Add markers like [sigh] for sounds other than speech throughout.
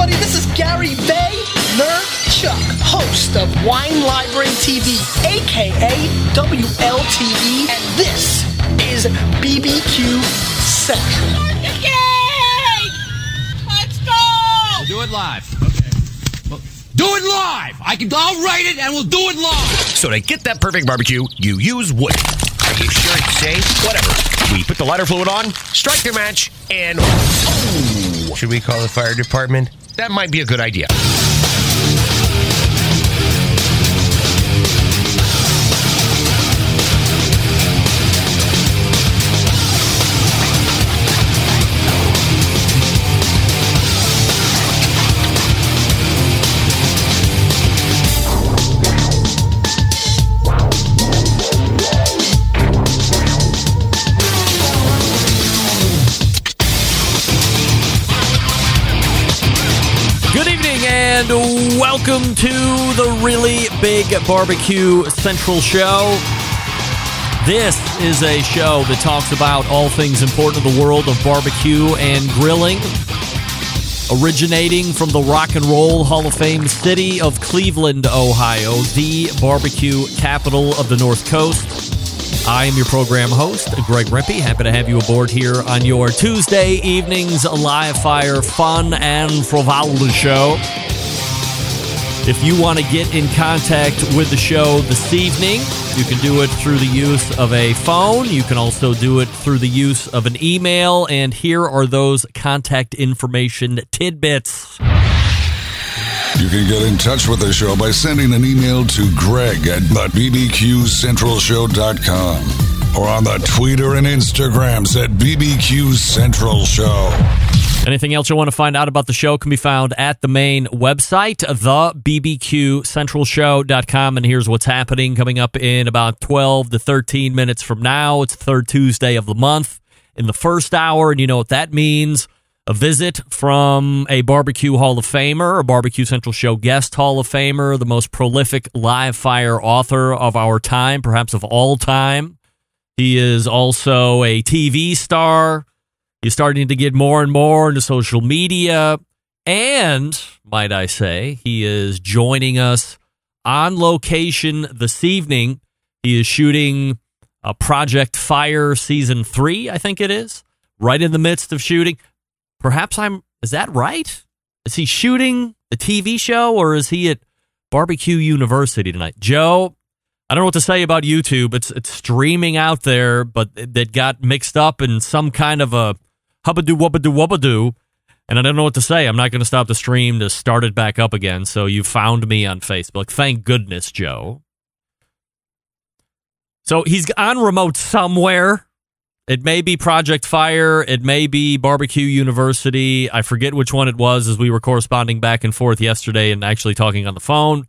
everybody. This is Gary Bay, Nerd Chuck, host of Wine Library TV, aka WLTV, and this is BBQ Central. Let's go! We'll do it live. Okay. do it live. I can. I'll write it, and we'll do it live. So to get that perfect barbecue, you use wood. Are you sure it's safe? Whatever. We put the lighter fluid on, strike the match, and oh, should we call the fire department? That might be a good idea. And welcome to the Really Big Barbecue Central Show. This is a show that talks about all things important in the world of barbecue and grilling. Originating from the Rock and Roll Hall of Fame city of Cleveland, Ohio, the barbecue capital of the North Coast. I am your program host, Greg Rempe. Happy to have you aboard here on your Tuesday evenings live fire fun and frivolous show. If you want to get in contact with the show this evening, you can do it through the use of a phone. You can also do it through the use of an email. And here are those contact information tidbits. You can get in touch with the show by sending an email to greg at bbqcentralshow.com or on the Twitter and Instagrams at bbqcentralshow. Show. Anything else you want to find out about the show can be found at the main website, thebbqcentralshow.com. And here's what's happening coming up in about 12 to 13 minutes from now. It's the third Tuesday of the month in the first hour. And you know what that means a visit from a barbecue Hall of Famer, a Barbecue Central Show guest Hall of Famer, the most prolific live fire author of our time, perhaps of all time. He is also a TV star. He's starting to get more and more into social media. And, might I say, he is joining us on location this evening. He is shooting a Project Fire Season 3, I think it is, right in the midst of shooting. Perhaps I'm, is that right? Is he shooting the TV show or is he at Barbecue University tonight? Joe, I don't know what to say about YouTube. It's it's streaming out there, but that got mixed up in some kind of a hubbadoo wubbadoo wubbadoo. And I don't know what to say. I'm not going to stop the stream to start it back up again. So you found me on Facebook. Thank goodness, Joe. So he's on remote somewhere. It may be Project Fire. It may be Barbecue University. I forget which one it was as we were corresponding back and forth yesterday and actually talking on the phone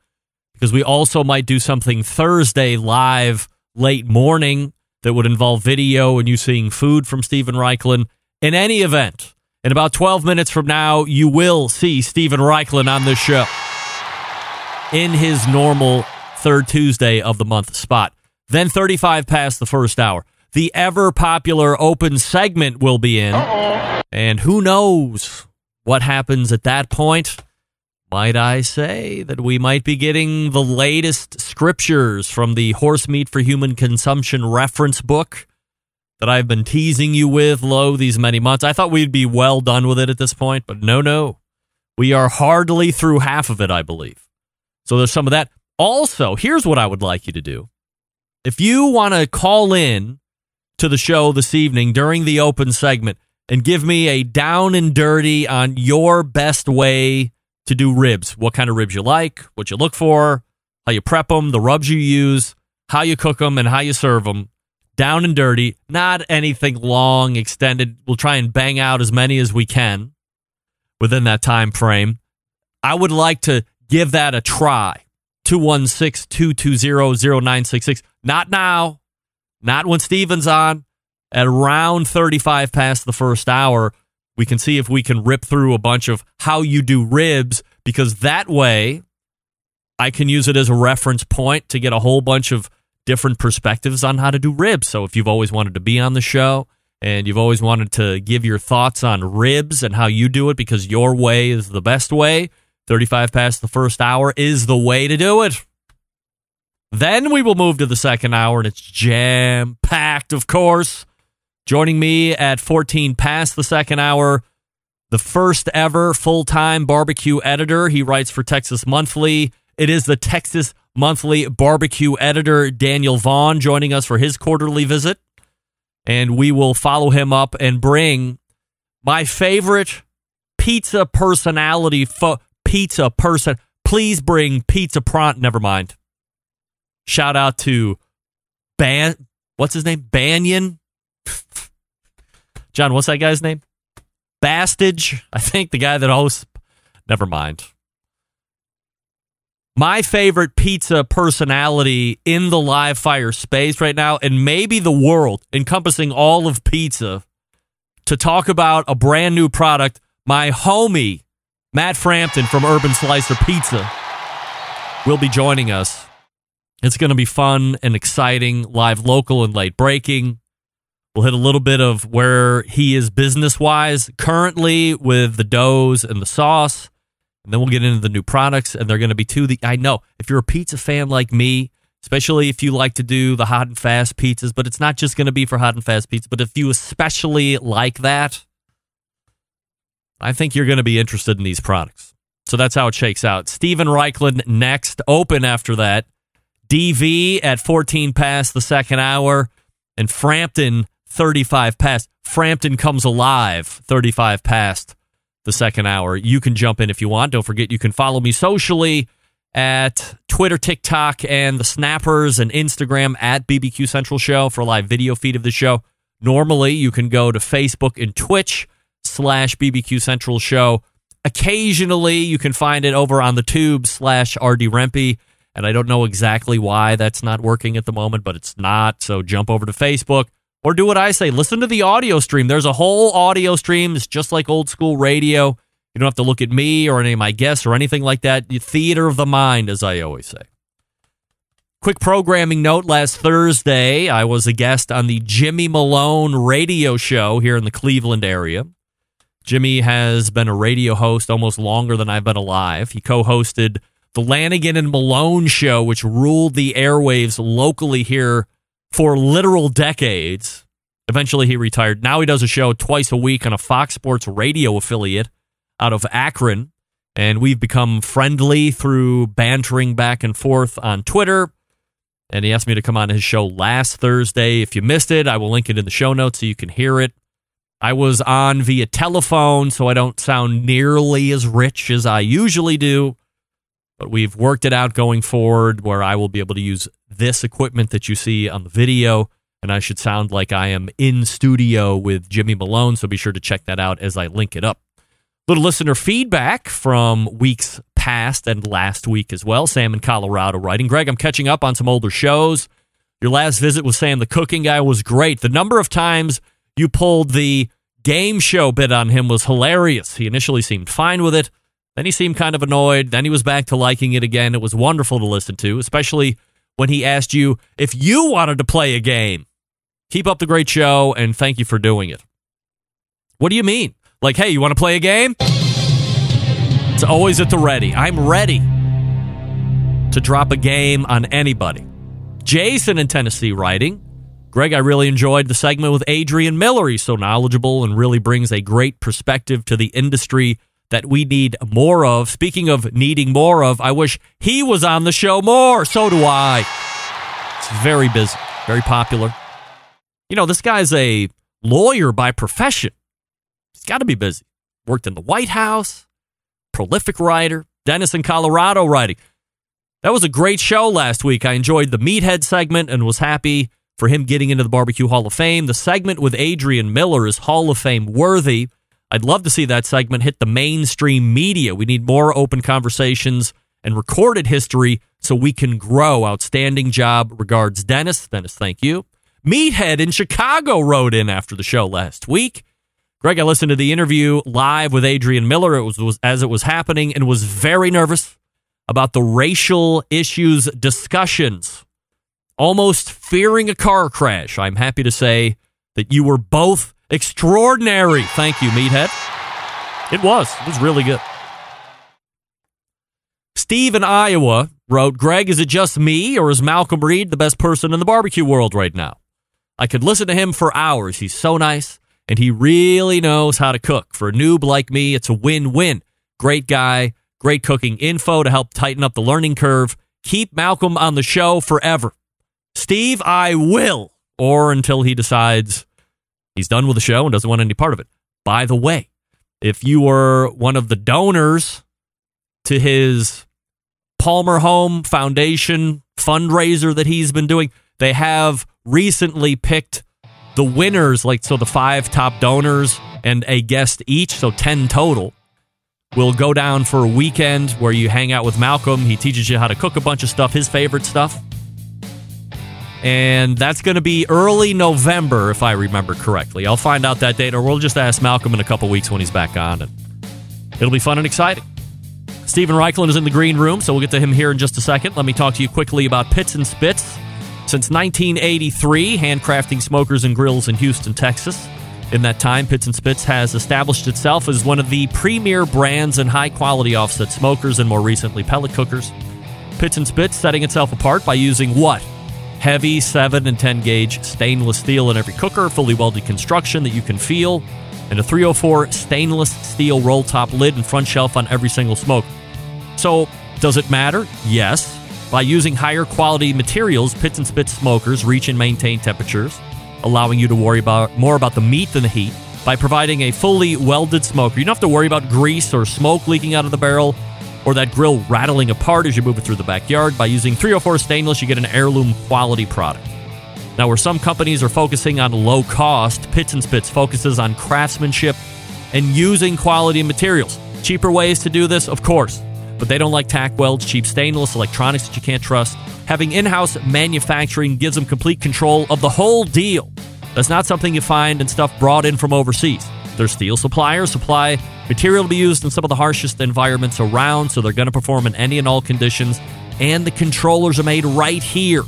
because we also might do something Thursday live late morning that would involve video and you seeing food from Steven Raichlen. In any event, in about 12 minutes from now, you will see Steven Raichlen on this show in his normal third Tuesday of the month spot. Then 35 past the first hour. The ever popular open segment will be in. And who knows what happens at that point? Might I say that we might be getting the latest scriptures from the Horse Meat for Human Consumption reference book that I've been teasing you with, lo, these many months. I thought we'd be well done with it at this point, but no, no. We are hardly through half of it, I believe. So there's some of that. Also, here's what I would like you to do. If you want to call in to the show this evening during the open segment and give me a down and dirty on your best way to do ribs, what kind of ribs you like, what you look for, how you prep them, the rubs you use, how you cook them, and how you serve them. Down and dirty, not anything long, extended. We'll try and bang out as many as we can within that time frame. I would like to give that a try. 216 220 0966. Not now. Not when Steven's on. At around 35 past the first hour, we can see if we can rip through a bunch of how you do ribs because that way I can use it as a reference point to get a whole bunch of different perspectives on how to do ribs. So if you've always wanted to be on the show, and you've always wanted to give your thoughts on ribs and how you do it because your way is the best way, 35 past the first hour is the way to do it. Then we will move to the second hour, and it's jam packed, of course. Joining me at 14 past the second hour, the first ever full time barbecue editor. He writes for Texas Monthly. It is the Texas Monthly barbecue editor, Daniel Vaughn, joining us for his quarterly visit. And we will follow him up and bring my favorite pizza personality, fo- pizza person. Please bring pizza pront. Never mind. Shout out to Ban. What's his name? Banyan. John, what's that guy's name? Bastage. I think the guy that hosts. Never mind. My favorite pizza personality in the live fire space right now, and maybe the world, encompassing all of pizza, to talk about a brand new product. My homie, Matt Frampton from Urban Slicer Pizza, will be joining us. It's going to be fun and exciting, live, local, and late breaking. We'll hit a little bit of where he is business wise currently with the doughs and the sauce. And then we'll get into the new products, and they're going to be two. The I know if you're a pizza fan like me, especially if you like to do the hot and fast pizzas, but it's not just going to be for hot and fast pizza. But if you especially like that, I think you're going to be interested in these products. So that's how it shakes out. Steven Raichlen next, open after that. DV at 14 past the second hour, and Frampton 35 past. Frampton comes alive 35 past the second hour. You can jump in if you want. Don't forget you can follow me socially at Twitter, TikTok, and the Snappers and Instagram at BBQ Central Show for a live video feed of the show. Normally, you can go to Facebook and Twitch slash BBQ Central Show. Occasionally, you can find it over on the tube slash RD Rempe. And I don't know exactly why that's not working at the moment, but it's not. So jump over to Facebook or do what I say. Listen to the audio stream. There's a whole audio stream. It's just like old school radio. You don't have to look at me or any of my guests or anything like that. The theater of the mind, as I always say. Quick programming note last Thursday, I was a guest on the Jimmy Malone radio show here in the Cleveland area. Jimmy has been a radio host almost longer than I've been alive. He co hosted the Lanigan and Malone show, which ruled the airwaves locally here for literal decades. Eventually, he retired. Now he does a show twice a week on a Fox Sports radio affiliate out of Akron. And we've become friendly through bantering back and forth on Twitter. And he asked me to come on his show last Thursday. If you missed it, I will link it in the show notes so you can hear it. I was on via telephone, so I don't sound nearly as rich as I usually do. But we've worked it out going forward where I will be able to use this equipment that you see on the video, and I should sound like I am in studio with Jimmy Malone. So be sure to check that out as I link it up. Little listener feedback from weeks past and last week as well. Sam in Colorado writing, Greg, I'm catching up on some older shows. Your last visit with Sam, the cooking guy, was great. The number of times you pulled the game show bit on him was hilarious. He initially seemed fine with it. Then he seemed kind of annoyed. Then he was back to liking it again. It was wonderful to listen to, especially when he asked you if you wanted to play a game. Keep up the great show and thank you for doing it. What do you mean? Like, hey, you want to play a game? It's always at the ready. I'm ready to drop a game on anybody. Jason in Tennessee writing, Greg, I really enjoyed the segment with Adrian Miller. He's so knowledgeable and really brings a great perspective to the industry that we need more of. Speaking of needing more of, I wish he was on the show more. So do I. It's very busy, very popular. You know, this guy's a lawyer by profession. He's got to be busy. Worked in the White House, prolific writer. Dennis in Colorado writing. That was a great show last week. I enjoyed the meathead segment and was happy for him getting into the Barbecue Hall of Fame. The segment with Adrian Miller is Hall of Fame worthy. I'd love to see that segment hit the mainstream media. We need more open conversations and recorded history so we can grow. Outstanding job. Regards, Dennis. Dennis, thank you. Meathead in Chicago wrote in after the show last week. Greg, I listened to the interview live with Adrian Miller. It was, was as it was happening and was very nervous about the racial issues discussions. Almost fearing a car crash. I'm happy to say that you were both extraordinary. Thank you, Meathead. It was. It was really good. Steve in Iowa wrote, Greg, is it just me or is Malcolm Reed the best person in the barbecue world right now? I could listen to him for hours. He's so nice and he really knows how to cook. For a noob like me, it's a win win. Great guy, great cooking info to help tighten up the learning curve. Keep Malcolm on the show forever. Steve, I will, or until he decides he's done with the show and doesn't want any part of it. By the way, if you were one of the donors to his Palmer Home Foundation fundraiser that he's been doing, they have recently picked the winners, like so the five top donors and a guest each, so 10 total, will go down for a weekend where you hang out with Malcolm. He teaches you how to cook a bunch of stuff, his favorite stuff. And that's going to be early November, if I remember correctly. I'll find out that date, or we'll just ask Malcolm in a couple weeks when he's back on. And it'll be fun and exciting. Steven Raichlen is in the green room, so we'll get to him here in just a second. Let me talk to you quickly about Pits and Spits. Since 1983, handcrafting smokers and grills in Houston, Texas. In that time, Pits and Spits has established itself as one of the premier brands in high quality offset smokers and more recently pellet cookers. Pits and Spits setting itself apart by using what? Heavy 7 and 10 gauge stainless steel in every cooker, fully welded construction that you can feel, and a 304 stainless steel roll top lid and front shelf on every single smoker. So, does it matter? Yes. By using higher quality materials, Pits and Spits smokers reach and maintain temperatures, allowing you to worry about more about the meat than the heat. By providing a fully welded smoker, you don't have to worry about grease or smoke leaking out of the barrel or that grill rattling apart as you move it through the backyard. By using 304 stainless, you get an heirloom quality product. Now, where some companies are focusing on low cost, Pits and Spits focuses on craftsmanship and using quality materials. Cheaper ways to do this, of course, but they don't like tack welds, cheap stainless, electronics that you can't trust. Having in house manufacturing gives them complete control of the whole deal. That's not something you find in stuff brought in from overseas. Their steel suppliers supply material to be used in some of the harshest environments around, so they're going to perform in any and all conditions. And the controllers are made right here,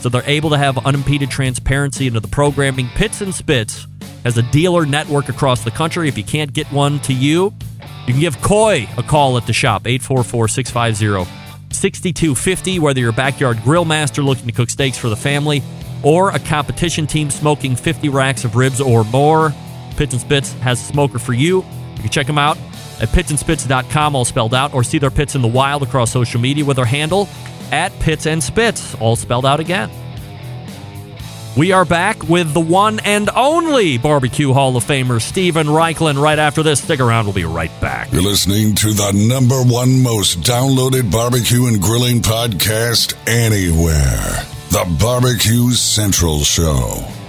so they're able to have unimpeded transparency into the programming. Pits and Spits has a dealer network across the country. If you can't get one to you, you can give Coy a call at the shop, 844 650 6250, whether you're a backyard grill master looking to cook steaks for the family or a competition team smoking 50 racks of ribs or more. Pits and Spits has a smoker for you. You can check them out at pitsandspits.com, all spelled out, or see their pits in the wild across social media with their handle at Pits and Spits, all spelled out again. We are back with the one and only Barbecue Hall of Famer, Steven Raichlen, right after this. Stick around, we'll be right back. You're listening to the number one most downloaded barbecue and grilling podcast anywhere. The Barbecue Central Show.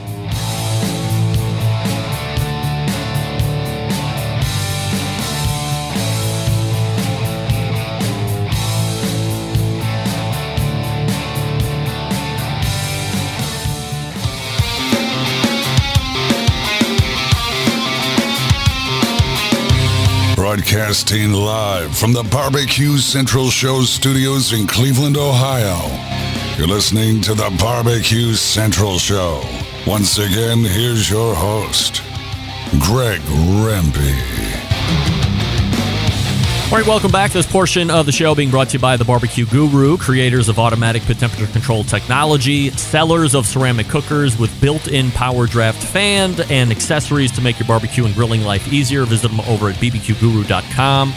Broadcasting live from the Barbecue Central Show studios in Cleveland, Ohio. You're listening to the Barbecue Central Show. Once again, here's your host, Greg Rempe. All right, welcome back. This portion of the show being brought to you by the Barbecue Guru, creators of automatic pit temperature control technology, sellers of ceramic cookers with built-in power draft fan and accessories to make your barbecue and grilling life easier. Visit them over at bbqguru.com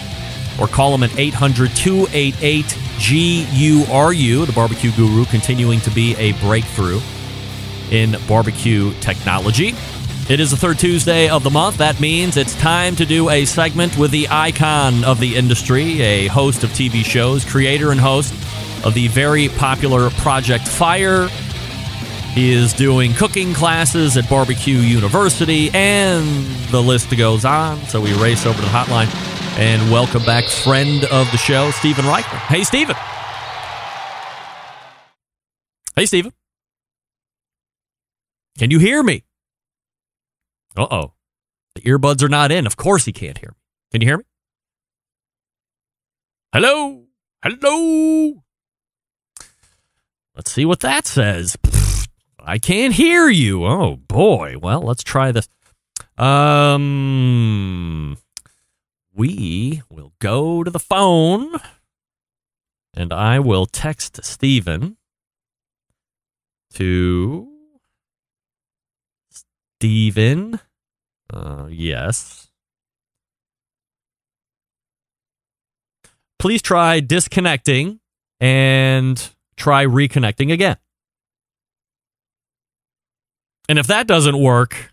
or call them at 800-288-GURU. The Barbecue Guru continuing to be a breakthrough in barbecue technology. It is the third Tuesday of the month. That means it's time to do a segment with the icon of the industry, a host of TV shows, creator and host of the very popular Project Fire. He is doing cooking classes at Barbecue University, and the list goes on. So we race over to the hotline and welcome back friend of the show, Steven Raichlen. Hey, Steven. Hey, Steven. Can you hear me? Uh oh. The earbuds are not in. Of course he can't hear me. Can you hear me? Hello? Hello? Let's see what that says. Pfft, I can't hear you. Oh boy. Well, let's try this. Um, we will go to the phone, and I will text Stephen to Stephen. Uh, yes. Please try disconnecting and try reconnecting again. And if that doesn't work,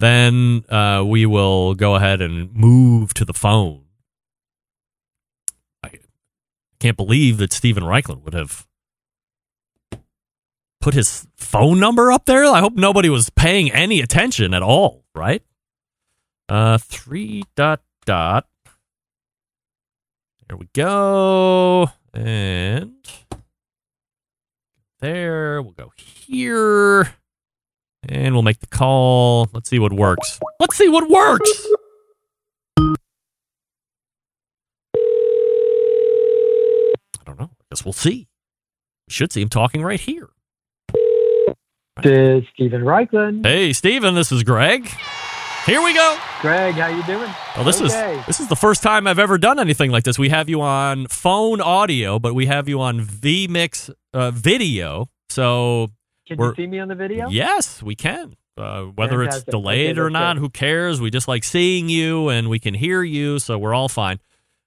then uh, we will go ahead and move to the phone. I can't believe that Steven Raichlen would have put his phone number up there. I hope nobody was paying any attention at all, right? Uh, three dot dot. There we go. And there. We'll go here. And we'll make the call. Let's see what works. Let's see what works. I don't know. I guess we'll see. We should see him talking right here. This is Steven Raichlen. Hey, Steven, this is Greg. Here we go. Greg, how you doing? Well, this Okay. is this is the first time I've ever done anything like this. We have you on phone audio, but we have you on vMix uh, video. So Can you see me on the video? yes, we can. Uh, whether it's delayed Okay, or not, good. who cares? We just like seeing you and we can hear you, so we're all fine.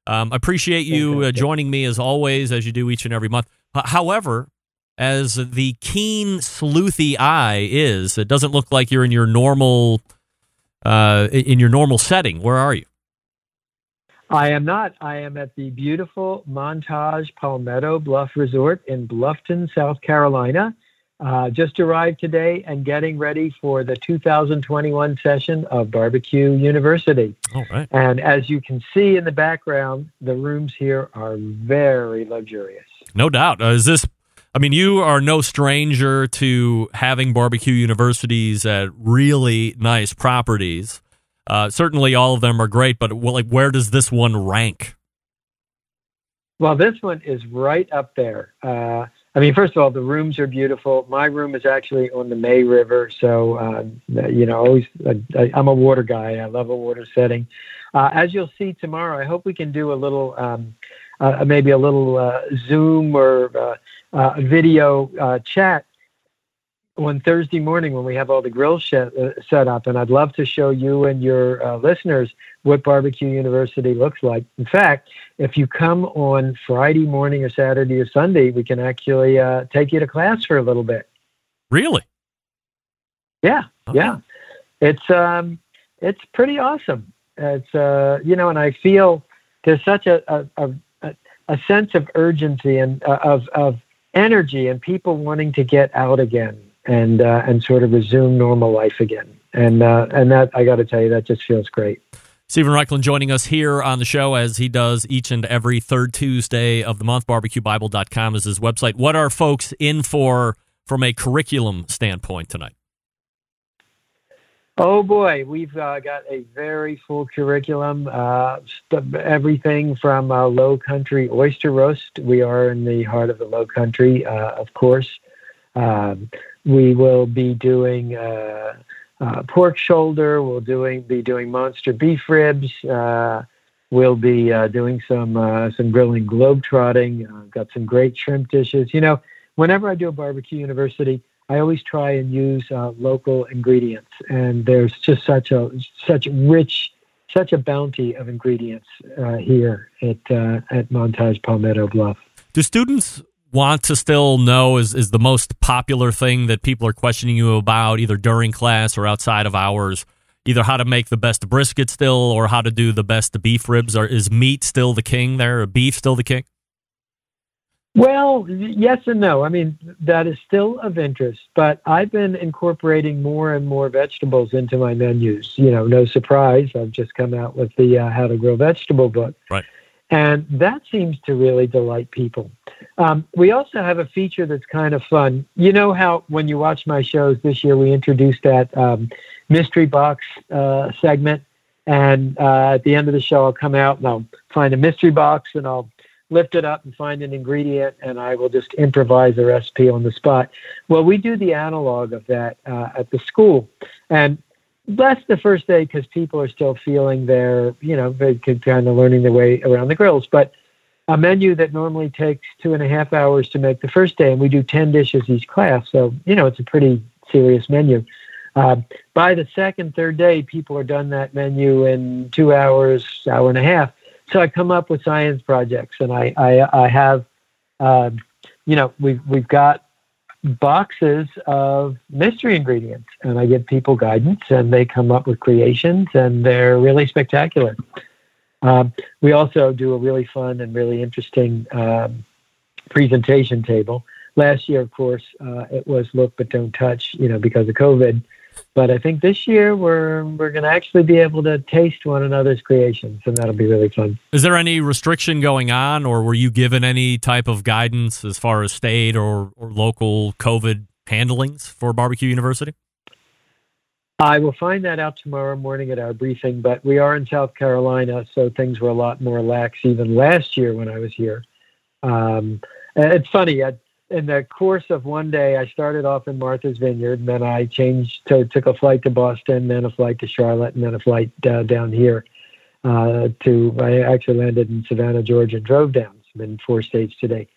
Um, I appreciate you uh, joining me as always, as you do each and every month. H- however, as the keen sleuthy eye is, it doesn't look like you're in your normal uh, in your normal setting. Where are you? I am not. I am at the beautiful Montage Palmetto Bluff Resort in Bluffton, South Carolina. Uh, just arrived today and getting ready for the 2021 session of Barbecue University. All right. And as you can see in the background, the rooms here are very luxurious. No doubt. Uh, is this? I mean, you are no stranger to having barbecue universities at really nice properties. Uh, certainly, all of them are great, but like, where does this one rank? Well, this one is right up there. Uh, I mean, first of all, the rooms are beautiful. My room is actually on the May River, so um, you know, always I, I'm a water guy. I love a water setting. Uh, as you'll see tomorrow, I hope we can do a little, um, uh, maybe a little uh, Zoom or uh, video uh, chat on Thursday morning when we have all the grills set, uh, set up. And I'd love to show you and your uh, listeners what Barbecue University looks like. In fact, if you come on Friday morning or Saturday or Sunday, we can actually uh, take you to class for a little bit. Really? Yeah, Okay. yeah. It's um, it's pretty awesome. It's uh, you know, and I feel there's such a a, a, a sense of urgency and uh, of of energy and people wanting to get out again and uh, and sort of resume normal life again. And uh, and that I got to tell you, that just feels great. Steven Raichlen joining us here on the show as he does each and every third Tuesday of the month. BarbecueBible.com is his website. What are folks in for from a curriculum standpoint tonight? Oh boy, we've uh, got a very full curriculum. Uh, st- everything from uh, Low Country oyster roast. We are in the heart of the Low Country, uh, of course. Um, we will be doing uh, uh, pork shoulder. We'll doing be doing monster beef ribs. We'll be doing some some grilling globe trotting. Uh, got some great shrimp dishes. You know, whenever I do a barbecue university, I always try and use uh, local ingredients, and there's just such a such rich, such a bounty of ingredients uh, here at uh, at Montage Palmetto Bluff. Do students want to still know is, is the most popular thing that people are questioning you about either during class or outside of hours? Either how to make the best brisket still or how to do the best beef ribs? Or is meat still the king there? Beef still the king Well, yes and no. I mean, that is still of interest, but I've been incorporating more and more vegetables into my menus. You know, no surprise. I've just come out with the uh, How to Grill Vegetable book. Right. And that seems to really delight people. Um, we also have a feature that's kind of fun. You know how when you watch my shows this year, we introduced that um, mystery box uh, segment. And uh, at the end of the show, I'll come out and I'll find a mystery box and I'll lift it up and find an ingredient, and I will just improvise a recipe on the spot. Well, we do the analog of that uh, at the school, and that's the first day because people are still feeling their, you know, they could kind of learning their way around the grills. But a menu that normally takes two and a half hours to make the first day, and we do 10 dishes each class. So, you know, it's a pretty serious menu. Uh, by the second, third day, people are done that menu in two hours, hour and a half. So I come up with science projects, and I I, I have, uh, you know, we've we've got boxes of mystery ingredients, and I give people guidance, and they come up with creations, and they're really spectacular. Um, we also do a really fun and really interesting um, presentation table. Last year, of course, uh, it was look but don't touch, you know, because of COVID. But I think this year we're we're going to actually be able to taste one another's creations, and that'll be really fun. Is there any restriction going on, or were you given any type of guidance as far as state or, or local COVID handlings for Barbecue University? I will find that out tomorrow morning at our briefing, but we are in South Carolina, so things were a lot more lax even last year when I was here. Um, it's funny, I, in the course of one day, I started off in Martha's Vineyard, and then I changed to took a flight to Boston, then a flight to Charlotte, and then a flight uh, down here uh, to. I actually landed in Savannah, Georgia, and drove down. I'm in four states today.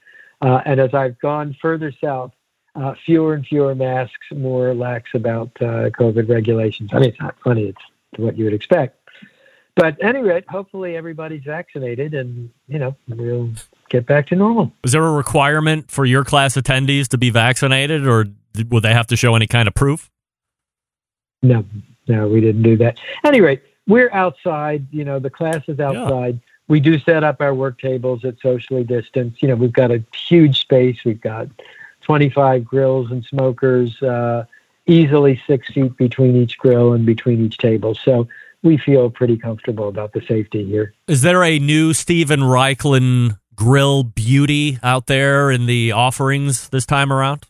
Uh, and as I've gone further south, uh, fewer and fewer masks, more lax about uh, COVID regulations. I mean, it's not funny; it's what you would expect. But anyway, hopefully everybody's vaccinated, and you know we'll get back to normal. Is there a requirement for your class attendees to be vaccinated, or will they have to show any kind of proof? No, no, we didn't do that. At any rate, we're outside. You know, the class is outside. Yeah. We do set up our work tables at socially distanced. You know, we've got a huge space. We've got 25 grills and smokers, uh, easily six feet between each grill and between each table. So we feel pretty comfortable about the safety here. Is there a new Steven Raichlen grill beauty out there in the offerings this time around?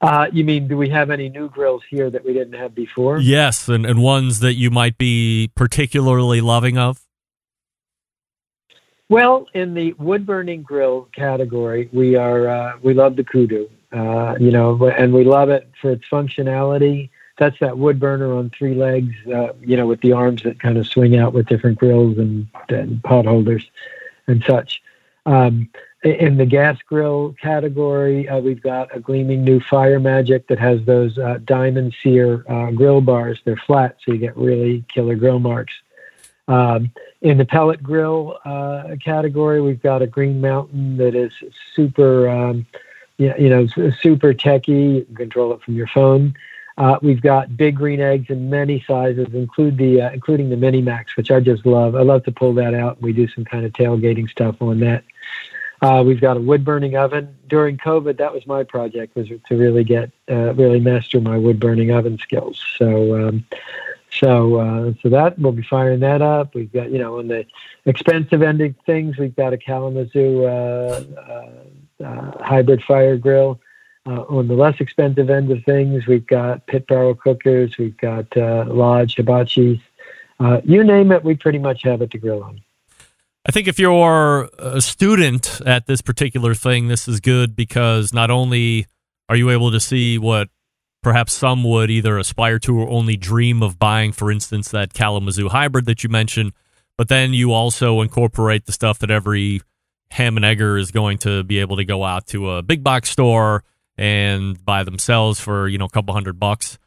Uh, you mean, do we have any new grills here that we didn't have before? Yes, and, and ones that you might be particularly loving of? Well, in the wood burning grill category, we are uh, we love the Kudu, uh, you know, and we love it for its functionality. That's that wood burner on three legs, uh, you know, with the arms that kind of swing out with different grills and, and pot holders and such. Um, in the gas grill category, uh, we've got a gleaming new Fire Magic that has those uh, diamond sear uh, grill bars. They're flat, so you get really killer grill marks. Um, in the pellet grill uh, category, we've got a Green Mountain that is super, um, you know, super techy. You can control it from your phone. Uh, we've got big green eggs in many sizes, include the uh, including the Mini Max, which I just love. I love to pull that out. We do some kind of tailgating stuff on that. Uh, we've got a wood burning oven. During COVID, that was my project was to really get uh, really master my wood burning oven skills. So um, so uh, so that we'll be firing that up. We've got you know on the expensive end of things, we've got a Kalamazoo uh, hybrid fire grill. Uh, on the less expensive end of things, we've got pit barrel cookers, we've got uh, lodge hibachis. you name it, we pretty much have it to grill on. I think if you're a student at this particular thing, this is good because not only are you able to see what perhaps some would either aspire to or only dream of buying, for instance, that Kalamazoo hybrid that you mentioned. But then you also incorporate the stuff that every ham and egger is going to be able to go out to a big box store and buy themselves for, you know, a couple hundred bucks.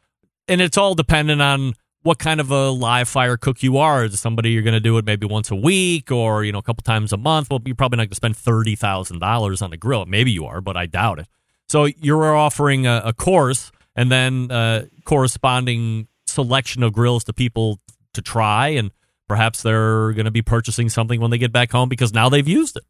And it's all dependent on what kind of a live fire cook you are. Is somebody you're going to do it maybe once a week or, you know, a couple times a month? Well, you're probably not going to spend $30,000 on a grill. Maybe you are, but I doubt it. So you're offering a, a course and then uh, corresponding selection of grills to people to try, and perhaps they're going to be purchasing something when they get back home because now they've used it.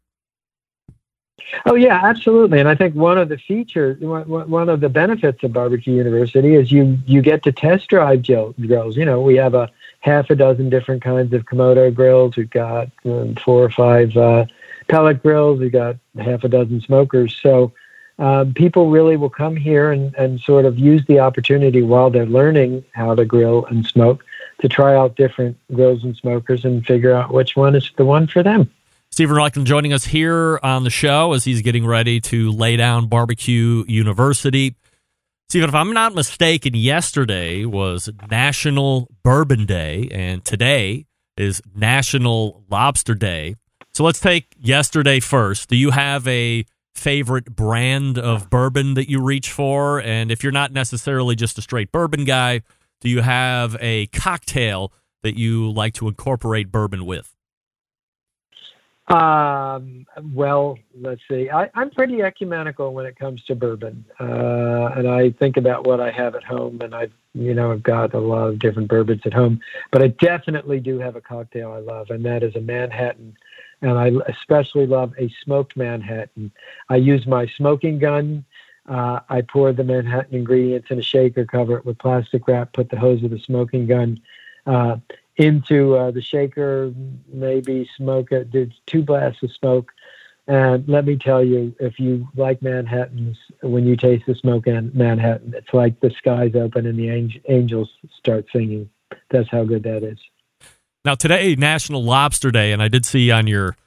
Oh yeah, absolutely. And I think one of the features, one of the benefits of Barbecue University is you you get to test drive grills. You know, we have a half a dozen different kinds of Komodo grills. We've got um, four or five uh, pellet grills. We've got half a dozen smokers. So um, people really will come here and, and sort of use the opportunity while they're learning how to grill and smoke to try out different grills and smokers and figure out which one is the one for them. Steven Raichlen joining us here on the show as he's getting ready to lay down Barbecue University. Steven, if I'm not mistaken, yesterday was National Bourbon Day, and today is National Lobster Day. So let's take yesterday first. Do you have a favorite brand of bourbon that you reach for? And if you're not necessarily just a straight bourbon guy, do you have a cocktail that you like to incorporate bourbon with? Um, well, let's see. I, I'm pretty ecumenical when it comes to bourbon, uh, and I think about what I have at home, and I've you know I've got a lot of different bourbons at home, but I definitely do have a cocktail I love, and that is a Manhattan, and I especially love a smoked Manhattan. I use my smoking gun. Uh, I pour the Manhattan ingredients in a shaker, cover it with plastic wrap, put the hose of the smoking gun uh, into uh, the shaker, maybe smoke it, did two blasts of smoke. And let me tell you, if you like Manhattans, when you taste the smoke in Manhattan, it's like the skies open and the angels start singing. That's how good that is. Now, today, National Lobster Day, and I did see on your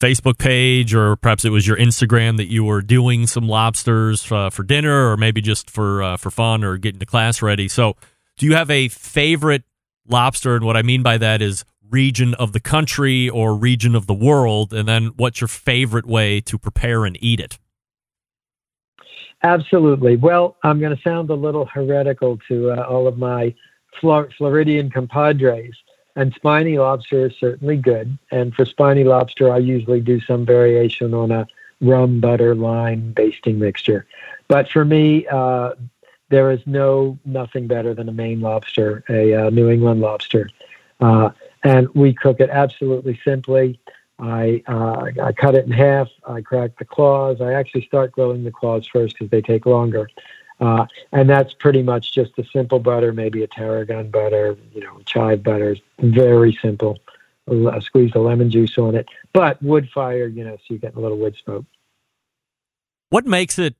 Facebook page, or perhaps it was your Instagram, that you were doing some lobsters uh, for dinner, or maybe just for uh, for fun, or getting the class ready. So, do you have a favorite lobster. And what I mean by that is region of the country or region of the world. And then what's your favorite way to prepare and eat it? Absolutely. Well, I'm going to sound a little heretical to uh, all of my Flor- Floridian compadres. And spiny lobster is certainly good. And for spiny lobster, I usually do some variation on a rum, butter, lime basting mixture. But for me, uh, there is no nothing better than a Maine lobster, a uh, New England lobster, uh, and we cook it absolutely simply. I uh, I cut it in half. I crack the claws. I actually start grilling the claws first because they take longer, uh, and that's pretty much just a simple butter, maybe a tarragon butter, you know, chive butter. Very simple. I squeeze the lemon juice on it, but wood fire, you know, so you get a little wood smoke. What makes it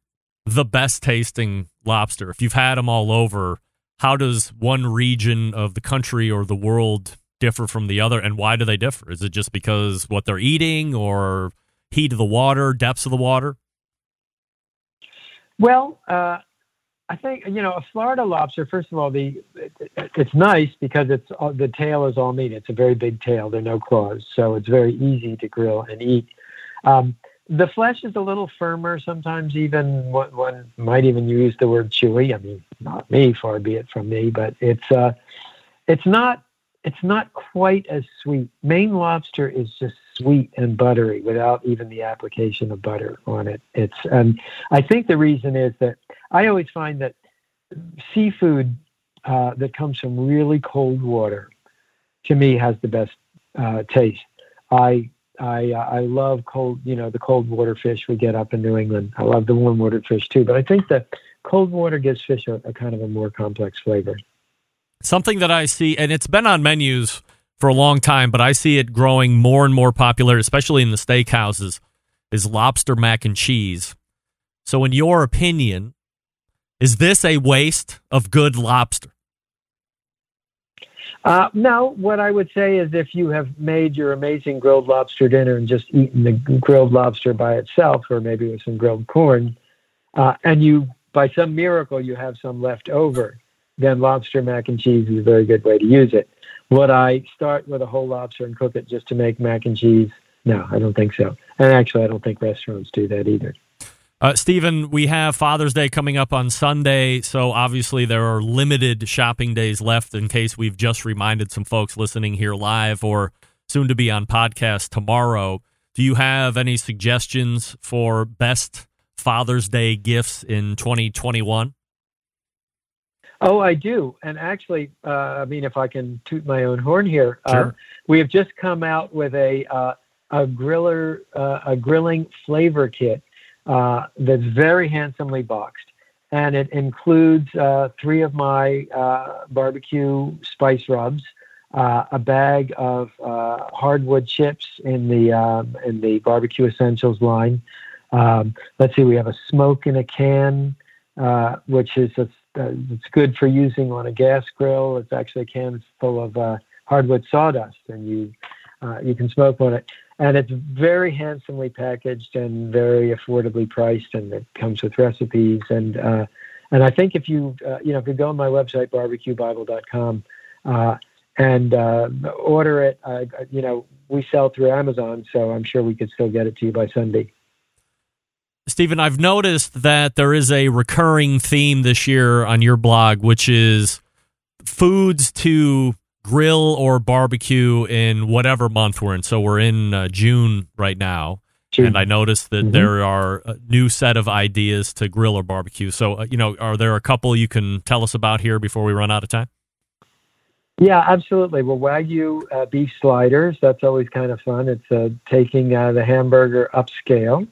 the best tasting lobster? If you've had them all over, how does one region of the country or the world differ from the other, and why do they differ? Is it just because what they're eating, or heat of the water, depths of the water? Well, uh, I think you know a Florida lobster. First of all, the it, it's nice because it's uh, the tail is all meat. It's a very big tail. There are no claws, so it's very easy to grill and eat. Um, the flesh is a little firmer. Sometimes even one, one might even use the word chewy. I mean, not me, far be it from me, but it's uh, it's not it's not quite as sweet. Maine lobster is just sweet and buttery without even the application of butter on it. It's and I think the reason is that I always find that seafood uh, that comes from really cold water, to me, has the best uh, taste. I I uh, I love cold, you know, the cold water fish we get up in New England. I love the warm water fish too, but I think the cold water gives fish a, a kind of a more complex flavor. Something that I see, and it's been on menus for a long time, but I see it growing more and more popular, especially in the steakhouses, is lobster mac and cheese. So, in your opinion, is this a waste of good lobster? Uh, what I would say is if you have made your amazing grilled lobster dinner and just eaten the grilled lobster by itself, or maybe with some grilled corn, uh, and you, by some miracle, you have some left over, then lobster mac and cheese is a very good way to use it. Would I start with a whole lobster and cook it just to make mac and cheese? No, I don't think so. And actually, I don't think restaurants do that either. Uh, Steven, we have Father's Day coming up on Sunday, so obviously there are limited shopping days left in case we've just reminded some folks listening here live or soon to be on podcast tomorrow. Do you have any suggestions for best Father's Day gifts in 2021? Oh, I do. And actually, uh, I mean, if I can toot my own horn here, uh, sure. uh, we have just come out with a uh, a griller uh, a grilling flavor kit uh, that's very handsomely boxed. And it includes uh, three of my uh, barbecue spice rubs, uh, a bag of uh, hardwood chips in the um, in the barbecue essentials line. Um, let's see, we have a smoke in a can, uh, which is a, it's good for using on a gas grill. It's actually a can full of hardwood sawdust, and you Uh, you can smoke on it, and it's very handsomely packaged and very affordably priced, and it comes with recipes and uh, and I think if you uh, you know you go on my website barbecuebible.com uh, and uh, order it, you know we sell through Amazon, so I'm sure we could still get it to you by Sunday. Steven, I've noticed that there is a recurring theme this year on your blog, which is foods to grill or barbecue in whatever month we're in. So we're in uh, June right now. June. And I noticed that mm-hmm. there are a new set of ideas to grill or barbecue. So, uh, you know, are there a couple you can tell us about here before we run out of time? Yeah, absolutely. Well, Wagyu uh, beef sliders, that's always kind of fun. It's uh, taking uh, the hamburger upscale.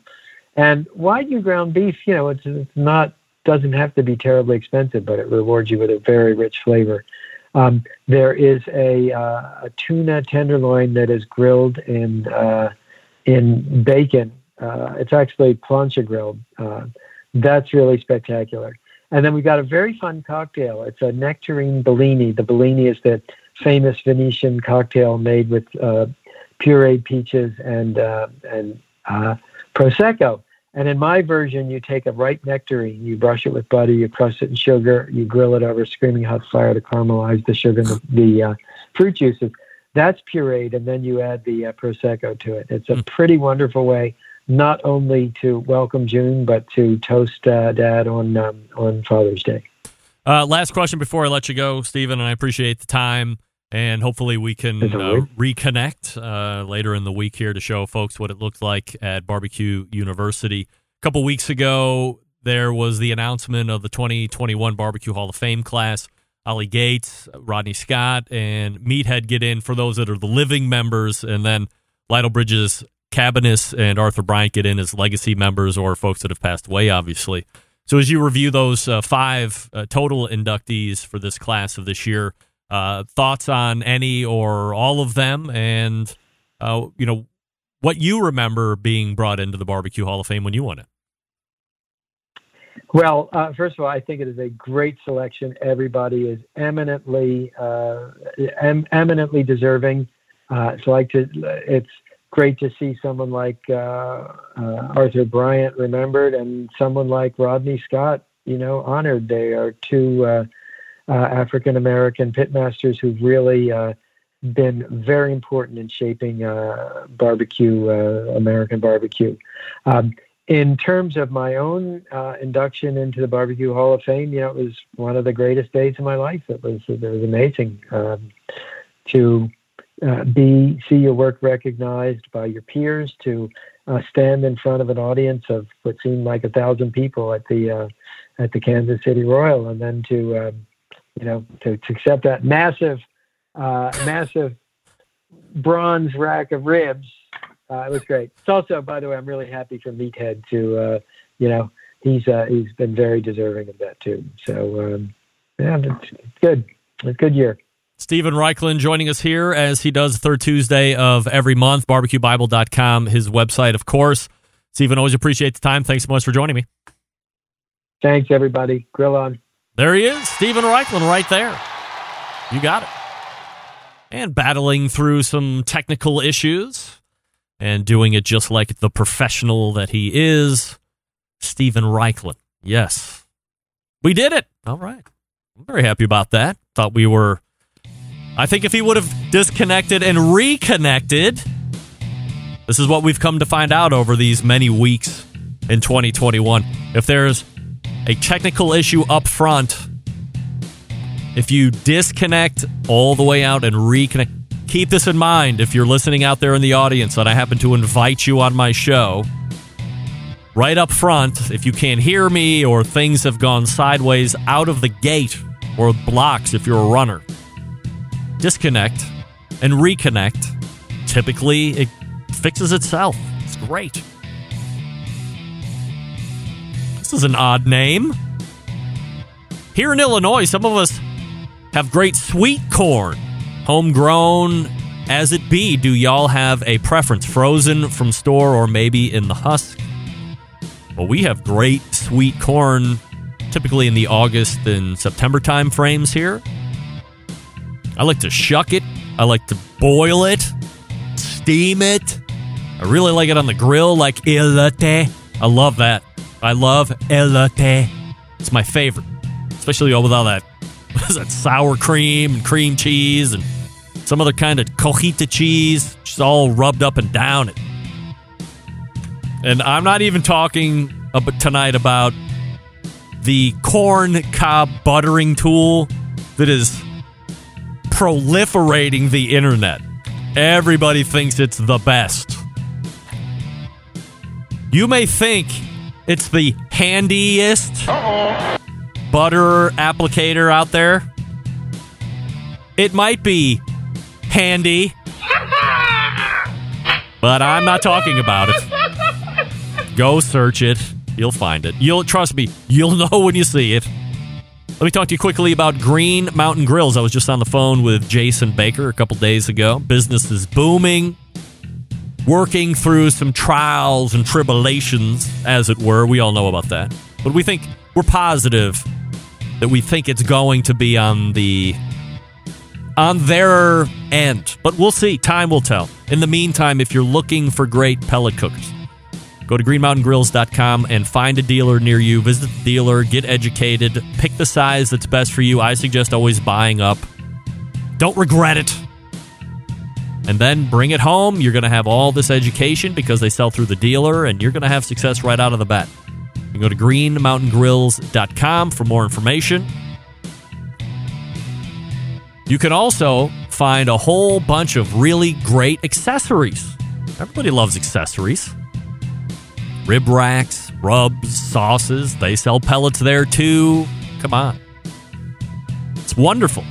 And Wagyu ground beef, you know, it's, it's not, doesn't have to be terribly expensive, but it rewards you with a very rich flavor. Um, there is a, uh, a, tuna tenderloin that is grilled in uh, in bacon. Uh, it's actually plancha grilled. Uh, that's really spectacular. And then we've got a very fun cocktail. It's a nectarine Bellini. The Bellini is the famous Venetian cocktail made with uh, pureed peaches and uh, and prosecco. And in my version, you take a ripe nectarine, you brush it with butter, you crush it in sugar, you grill it over screaming hot fire to caramelize the sugar and the, the uh, fruit juices. That's pureed, and then you add the uh, prosecco to it. It's a mm. pretty wonderful way, not only to welcome June, but to toast uh, Dad on um, on Father's Day. Uh, last question before I let you go, Steven, and I appreciate the time and hopefully we can uh, reconnect uh, later in the week here to show folks what it looked like at Barbecue University. A couple weeks ago, there was the announcement of the 2021 Barbecue Hall of Fame class. Ollie Gates, Rodney Scott, and Meathead get in for those that are the living members, and then Lytle Bridges, Cabaniss, and Arthur Bryant get in as legacy members or folks that have passed away, obviously. So as you review those uh, five uh, total inductees for this class of this year, uh, thoughts on any or all of them, and uh, you know what you remember being brought into the Barbecue Hall of Fame when you won it. Well, uh, first of all, I think it is a great selection. Everybody is eminently, uh, em- eminently deserving. Uh, so, like to, it's great to see someone like uh, Arthur Bryant remembered, and someone like Rodney Scott, you know, honored. They are two African American pitmasters who've really uh, been very important in shaping uh, barbecue, American barbecue. Um, in terms of my own uh, induction into the Barbecue Hall of Fame, you know, it was one of the greatest days of my life. It was it was amazing um, to uh, be see your work recognized by your peers, to uh, stand in front of an audience of what seemed like a thousand people at the at the Kansas City Royal, and then to um, you know, to, to accept that massive, uh, massive bronze rack of ribs. Uh, it was great. It's also, by the way, I'm really happy for Meathead to, uh, you know, he's uh, he's been very deserving of that too. So um, yeah, it's, it's good. It's a good year. Steven Raichlen joining us here as he does third Tuesday of every month. BarbecueBible.com, his website, of course. Steven, always appreciate the time. Thanks so much for joining me. Thanks, everybody. Grill on. There he is, Steven Raichlen, right there. You got it. And battling through some technical issues and doing it just like the professional that he is, Steven Raichlen. Yes. We did it. All right. I'm very happy about that. Thought we were. I think if he would have disconnected and reconnected, this is what we've come to find out over these many weeks in 2021. If there's a technical issue up front. If you disconnect all the way out and reconnect, keep this in mind if you're listening out there in the audience that I happen to invite you on my show. Right up front, if you can't hear me or things have gone sideways out of the gate or blocks if you're a runner, disconnect and reconnect. Typically, it fixes itself. It's great. This is an odd name. Here in Illinois, some of us have great sweet corn, homegrown as it be. Do y'all have a preference, frozen from store or maybe in the husk? Well, we have great sweet corn, typically in the August and September time frames here. I like to shuck it. I like to boil it, steam it. I really like it on the grill, like elote. I love that. I love elote. It's my favorite, especially all with all that [laughs] what is that sour cream and cream cheese and some other kind of cojita cheese, just all rubbed up and down it. And I'm not even talking about tonight about the corn cob buttering tool that is proliferating the internet. Everybody thinks it's the best. You may think it's the handiest butter applicator out there. It might be handy, but I'm not talking about it. Go search it. You'll find it. You'll trust me. You'll [laughs] know when you see it. Let me talk to you quickly about Green Mountain Grills. I was just on the phone with Jason Baker a couple days ago. Business is booming, working through some trials and tribulations, as it were. We all know about that. But we think we're positive that we think it's going to be on the on their end. But we'll see. Time will tell. In the meantime, if you're looking for great pellet cookers, go to greenmountaingrills.com and find a dealer near you. Visit the dealer, get educated, pick the size that's best for you. I suggest always buying up. Don't regret it. And then bring it home. You're going to have all this education because they sell through the dealer, and you're going to have success right out of the bat. You can go to greenmountaingrills.com for more information. You can also find a whole bunch of really great accessories. Everybody loves accessories. Rib racks, rubs, sauces. They sell pellets there too. Come on. It's wonderful.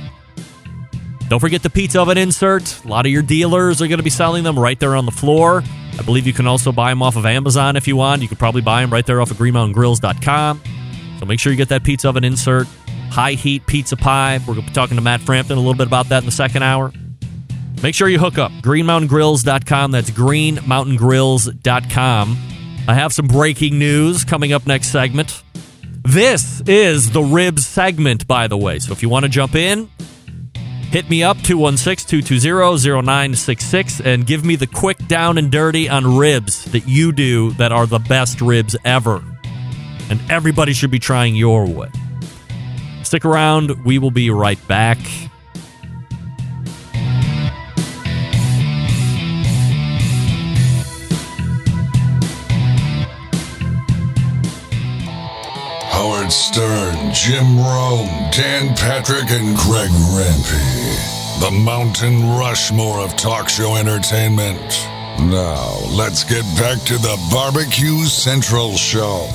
Don't forget the pizza oven insert. A lot of your dealers are going to be selling them right there on the floor. I believe you can also buy them off of Amazon if you want. You could probably buy them right there off of greenmountaingrills.com. So make sure you get that pizza oven insert. High heat pizza pie. We're going to be talking to Matt Frampton a little bit about that in the second hour. Make sure you hook up greenmountaingrills.com. That's greenmountaingrills.com. I have some breaking news coming up next segment. This is the ribs segment, by the way. So if you want to jump in, hit me up 216-220-0966 and give me the quick down and dirty on ribs that you do that are the best ribs ever. And everybody should be trying your way. Stick around. We will be right back. Howard Stern, Jim Rome, Dan Patrick, and Greg Rempe. The Mountain Rushmore of talk show entertainment. Now, let's get back to the Barbecue Central Show.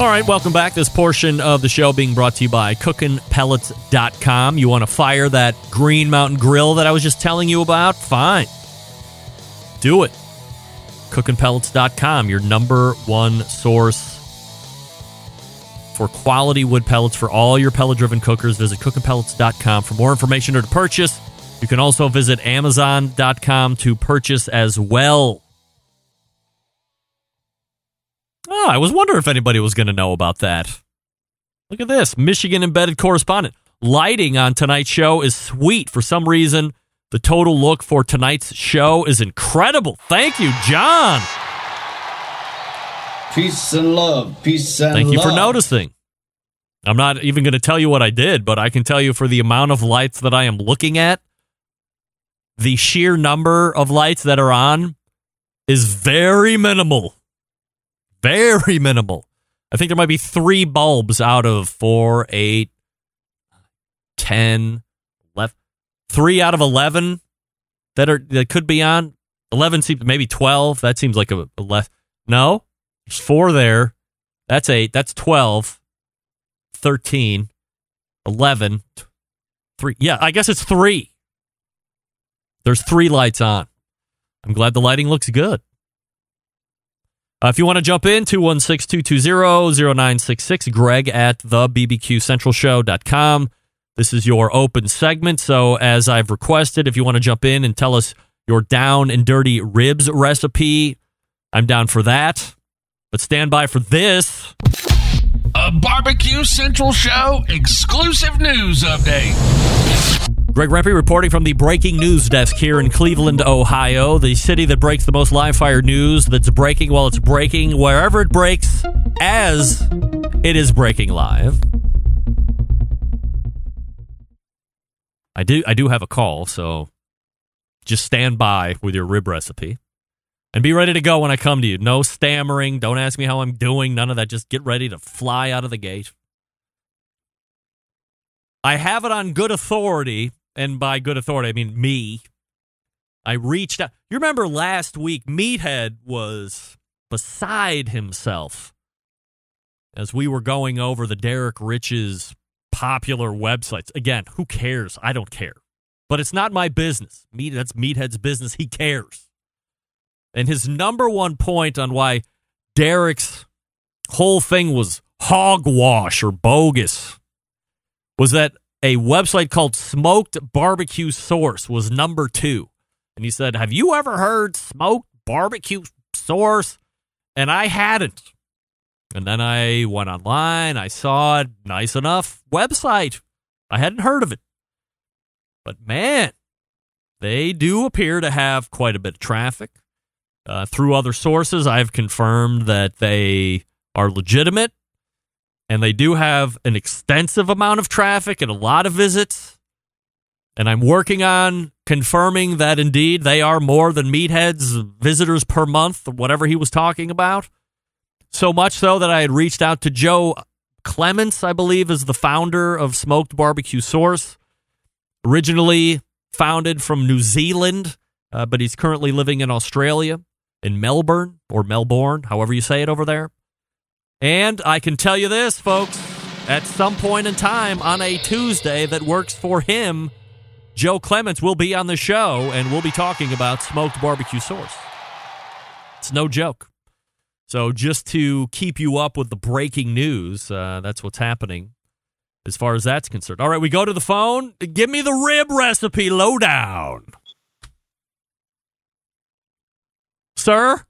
All right, welcome back. This portion of the show being brought to you by cookinpellets.com. You want to fire that Green Mountain Grill that I was just telling you about? Fine. Do it. Cookinpellets.com, your number one source for quality wood pellets for all your pellet driven cookers. Visit cookinpellets.com for more information or to purchase. You can also visit amazon.com to purchase as well. Oh, I was wondering if anybody was going to know about that. Look at this Michigan embedded correspondent. Lighting on tonight's show is sweet. For some reason, the total look for tonight's show is incredible. Thank you, John. Peace and love. Peace and Thank love. you for noticing. I'm not even going to tell you what I did, but I can tell you for the amount of lights that I am looking at, the sheer number of lights that are on is very minimal. Very minimal. I think there might be three bulbs out of four, eight, ten. Three out of eleven that are that could be on. Eleven seems maybe twelve. That seems like a, a less. No, there's four there. That's eight. That's 12, 13, 11, three. Yeah, I guess it's three. There's three lights on. I'm glad the lighting looks good. Uh, if you want to jump in, 216 220 0966, greg at the bbqcentralshow.com. This is your open segment. So, as I've requested, if you want to jump in and tell us your down and dirty ribs recipe, I'm down for that. But stand by for this. The Barbecue Central Show exclusive news update. Greg Rempe reporting from the breaking news desk here in Cleveland, Ohio, the city that breaks the most live fire news that's breaking while it's breaking, wherever it breaks, as it is breaking live. I do I do have a call, so just stand by with your rib recipe. And be ready to go when I come to you. No stammering. Don't ask me how I'm doing. None of that. Just get ready to fly out of the gate. I have it on good authority, and by good authority, I mean me. I reached out. You remember last week, Meathead was beside himself as we were going over the Derek Rich's popular websites. Again, who cares? I don't care. But it's not my business. Meat, that's Meathead's business. He cares. And his number one point on why Derek's whole thing was hogwash or bogus was that a website called Smoked Barbecue Source was number two. And he said, Have you ever heard Smoked Barbecue Source? And I hadn't. And then I went online, I saw a nice enough website. I hadn't heard of it. But man, they do appear to have quite a bit of traffic. Uh, through other sources, I've confirmed that they are legitimate and they do have an extensive amount of traffic and a lot of visits. And I'm working on confirming that indeed they are more than Meathead's visitors per month, whatever he was talking about. So much so that I had reached out to Joe Clements, I believe, is the founder of Smoked Barbecue Source. Originally founded from New Zealand, uh, but he's currently living in Australia in Melbourne or Melbourne, however you say it over there. And I can tell you this, folks, at some point in time on a Tuesday that works for him, Joe Clements will be on the show and we'll be talking about Smoked Barbecue Source. It's no joke. So, just to keep you up with the breaking news, uh, that's what's happening as far as that's concerned. All right, we go to the phone. Give me the rib recipe lowdown. Sir?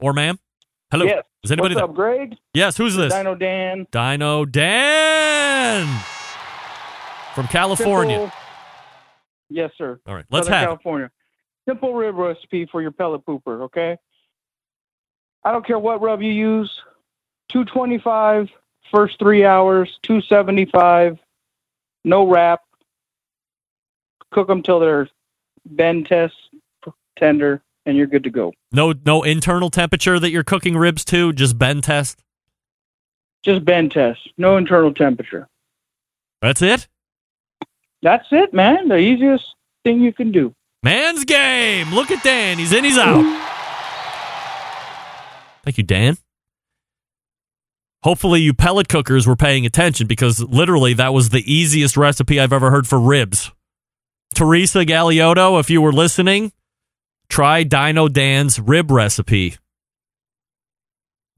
Or ma'am? Hello. Yes. Is anybody What's there? up, Greg? Yes, who's this? Dino Dan. Dino Dan from California. Simple- Yes, sir. All right, let's Southern have. California. Simple rib recipe for your pellet pooper, okay? I don't care what rub you use. 225 first three hours, 275, no wrap. Cook them till they're bend test tender, and you're good to go. No, no internal temperature that you're cooking ribs to. Just bend test. Just bend test, no internal temperature. That's it. That's it, man. The easiest thing you can do. Man's game. Look at Dan. He's in. He's out. Thank you, Dan. Hopefully, you pellet cookers were paying attention because literally that was the easiest recipe I've ever heard for ribs. Teresa Galiotto, if you were listening, try Dino Dan's rib recipe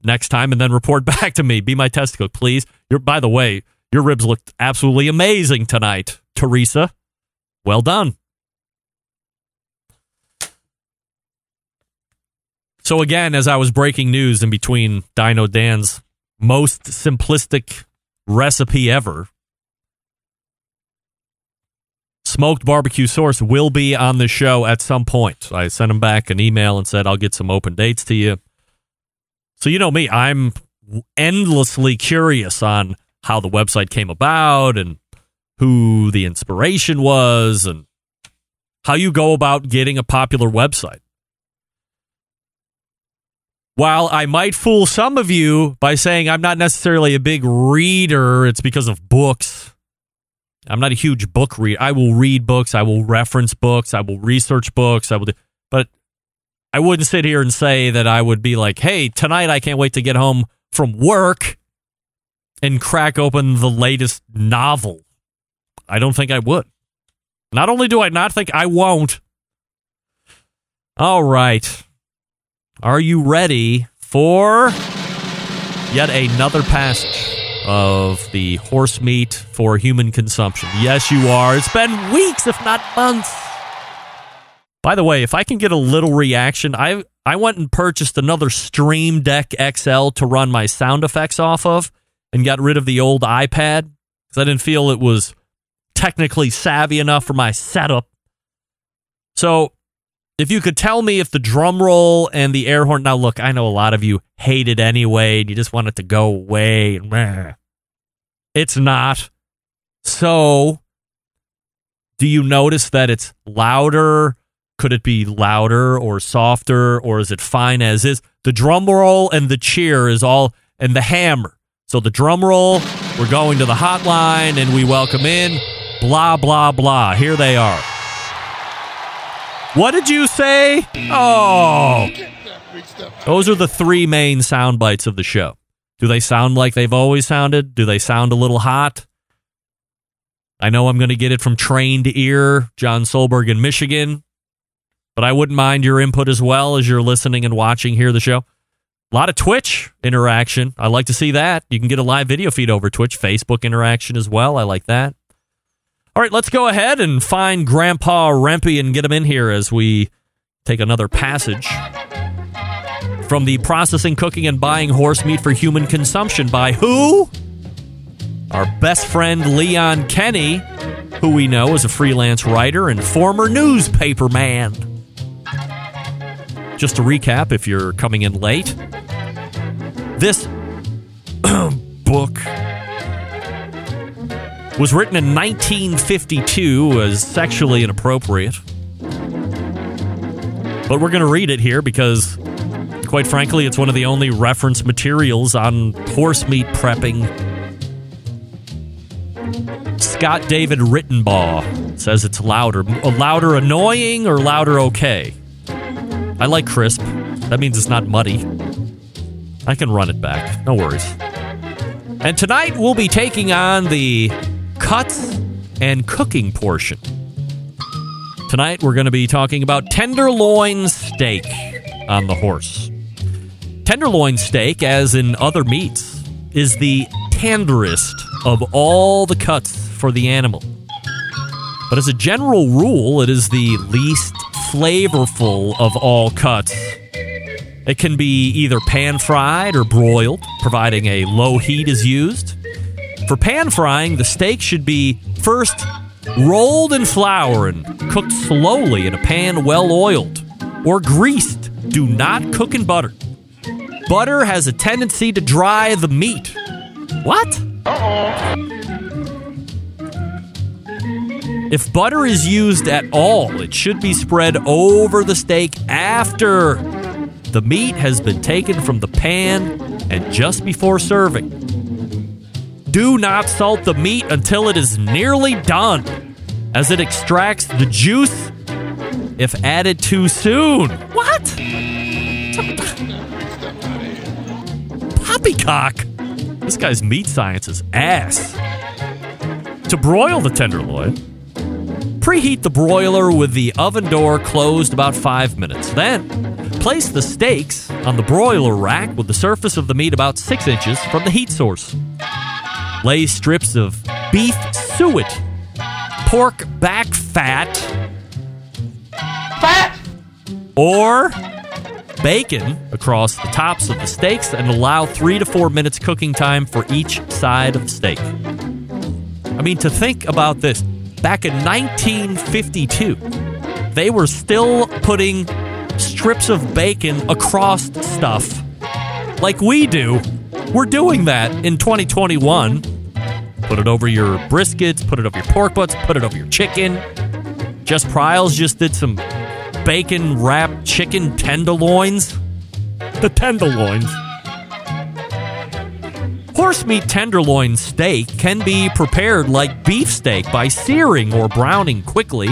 next time and then report [laughs] back to me. Be my test cook, please. Your, by the way, your ribs looked absolutely amazing tonight, Teresa. Well done. So again, as I was breaking news in between Dino Dan's most simplistic recipe ever, Smoked Barbecue Source will be on the show at some point. I sent him back an email and said I'll get some open dates to you. So you know me, I'm endlessly curious on how the website came about and who the inspiration was and how you go about getting a popular website. While I might fool some of you by saying I'm not necessarily a big reader, it's because of books. I'm not a huge book reader. I will read books, I will reference books, I will research books, I will do, but I wouldn't sit here and say that I would be like, "Hey, tonight I can't wait to get home from work and crack open the latest novel." I don't think I would. Not only do I not think I won't. All right. Are you ready for yet another passage of the horse meat for human consumption? Yes, you are. It's been weeks, if not months. By the way, if I can get a little reaction, I I went and purchased another Stream Deck XL to run my sound effects off of, and got rid of the old iPad because I didn't feel it was technically savvy enough for my setup. So, if you could tell me if the drum roll and the air horn. Now, look, I know a lot of you hate it anyway, and you just want it to go away. It's not. So, do you notice that it's louder? Could it be louder or softer, or is it fine as is? The drum roll and the cheer is all, and the hammer. So the drum roll, we're going to the hotline and we welcome in, blah, blah, blah. Here they are. What did you say? Oh. Those are the three main sound bites of the show. Do they sound like they've always sounded? Do they sound a little hot? I know I'm going to get it from trained ear, John Solberg in Michigan, but I wouldn't mind your input as well as you're listening and watching here the show. A lot of Twitch interaction. I like to see that. You can get a live video feed over Twitch, Facebook interaction as well. I like that. All right, let's go ahead and find Grandpa Rempe and get him in here as we take another passage from the processing, cooking, and buying horse meat for human consumption by who? Our best friend Leon Kenny, who we know is a freelance writer and former newspaper man. Just to recap, if you're coming in late, this [clears throat] book was written in 1952 as sexually inappropriate. But we're going to read it here because, quite frankly, it's one of the only reference materials on horse meat prepping. Scott David Rittenbaugh says it's louder. Louder annoying or louder okay? I like crisp. That means it's not muddy. I can run it back. No worries. And tonight we'll be taking on the cuts and cooking portion. Tonight we're going to be talking about tenderloin steak on the horse. Tenderloin steak, as in other meats, is the tenderest of all the cuts for the animal. But as a general rule, it is the least flavorful of all cuts. It can be either pan fried or broiled, providing a low heat is used. For pan frying, the steak should be first rolled in flour and cooked slowly in a pan well oiled or greased. Do not cook in butter. Butter has a tendency to dry the meat. What? Uh-oh. If butter is used at all, it should be spread over the steak after the meat has been taken from the pan and just before serving. Do not salt the meat until it is nearly done, as it extracts the juice if added too soon. What? Poppycock! This guy's meat science is ass. To broil the tenderloin, preheat the broiler with the oven door closed about five minutes. Then, place the steaks on the broiler rack with the surface of the meat about six inches from the heat source. Lay strips of beef suet, pork back fat, Fat! or bacon across the tops of the steaks and allow three to four minutes cooking time for each side of the steak. I mean, to think about this, back in 1952, they were still putting strips of bacon across stuff like we do. We're doing that in 2021. Put it over your briskets, put it over your pork butts, put it over your chicken. Jess Pryles just did some bacon wrapped chicken tenderloins. The tenderloins. Horse meat tenderloin steak can be prepared like beef steak by searing or browning quickly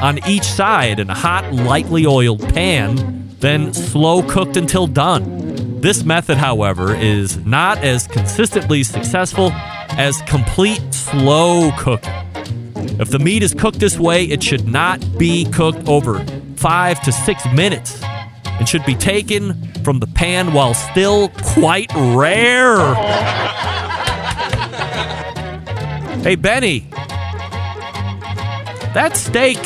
on each side in a hot, lightly oiled pan, then slow cooked until done. This method, however, is not as consistently successful as complete slow cooking. If the meat is cooked this way, it should not be cooked over five to six minutes and should be taken from the pan while still quite rare. hey, Benny, that steak,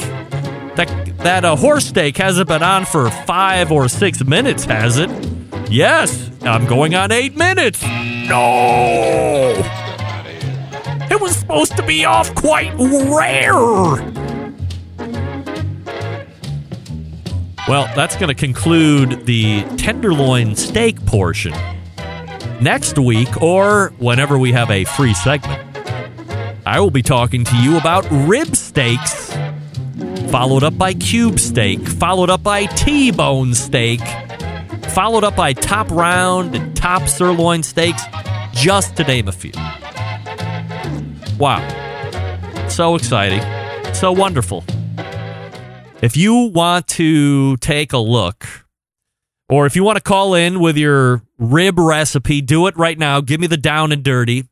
that that uh, horse steak hasn't been on for five or six minutes, has it? Yes, I'm going on eight minutes. no! It was supposed to be off quite rare. Well, that's going to conclude the tenderloin steak portion. Next week, or whenever we have a free segment, I will be talking to you about rib steaks, followed up by cube steak, followed up by T bone steak, followed up by top round and top sirloin steaks, just to name a few. Wow. So exciting. So wonderful. If you want to take a look, or if you want to call in with your rib recipe, do it right now. Give me the down and dirty.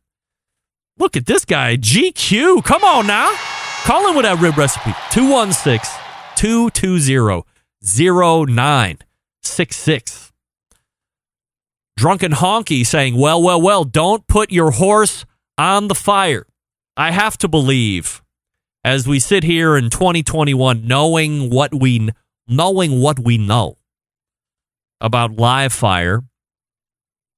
Look at this guy, GQ. Come on now. Call in with that rib recipe. 216 220 0966. Drunken Honky saying, Well, well, well, don't put your horse on the fire. I have to believe, as we sit here in 2021, knowing what we knowing what we know about live fire,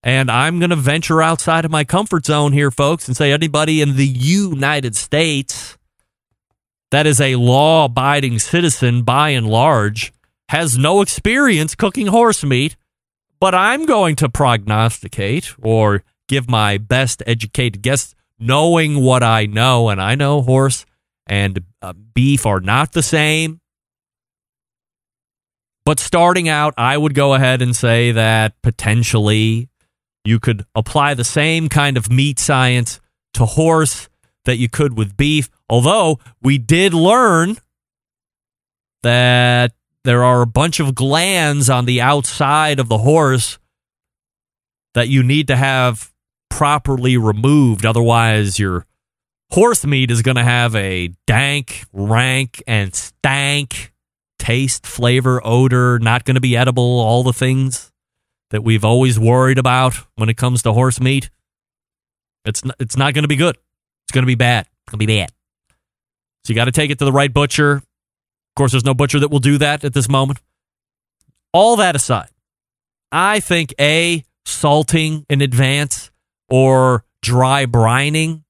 and I'm going to venture outside of my comfort zone here, folks, and say anybody in the United States that is a law abiding citizen by and large has no experience cooking horse meat, but I'm going to prognosticate or give my best educated guess, knowing what I know, and I know horse and uh, beef are not the same. But starting out, I would go ahead and say that potentially you could apply the same kind of meat science to horse that you could with beef. Although we did learn that there are a bunch of glands on the outside of the horse that you need to have properly removed. Otherwise, your horse meat is going to have a dank, rank, and stank taste, flavor, odor, not going to be edible, all the things that we've always worried about when it comes to horse meat. It's not, it's not going to be good. It's going to be bad. It's going to be bad. So you got to take it to the right butcher. Course, there's no butcher that will do that at this moment. All that aside, I think A, salting in advance or dry brining,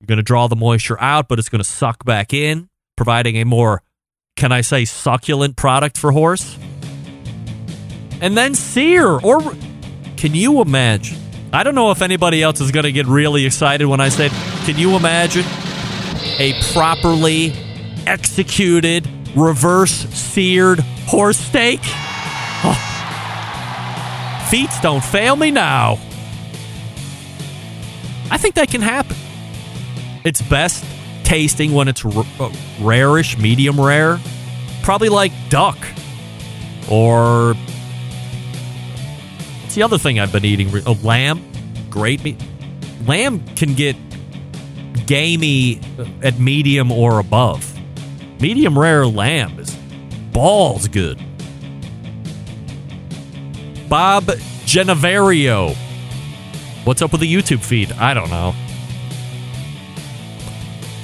you're going to draw the moisture out, but it's going to suck back in, providing a more, can I say, succulent product for horse. And then sear, or can you imagine? I don't know if anybody else is going to get really excited when I say, can you imagine a properly executed, reverse seared horse steak? Oh. Feet don't fail me now. I think that can happen. It's best tasting when it's r- uh, rarish, medium rare. Probably like duck. Or it's the other thing I've been eating? Oh, lamb. Great meat. Lamb can get gamey at medium or above. Medium rare lamb is balls good. Bob Genevario. What's up with the YouTube feed? I don't know.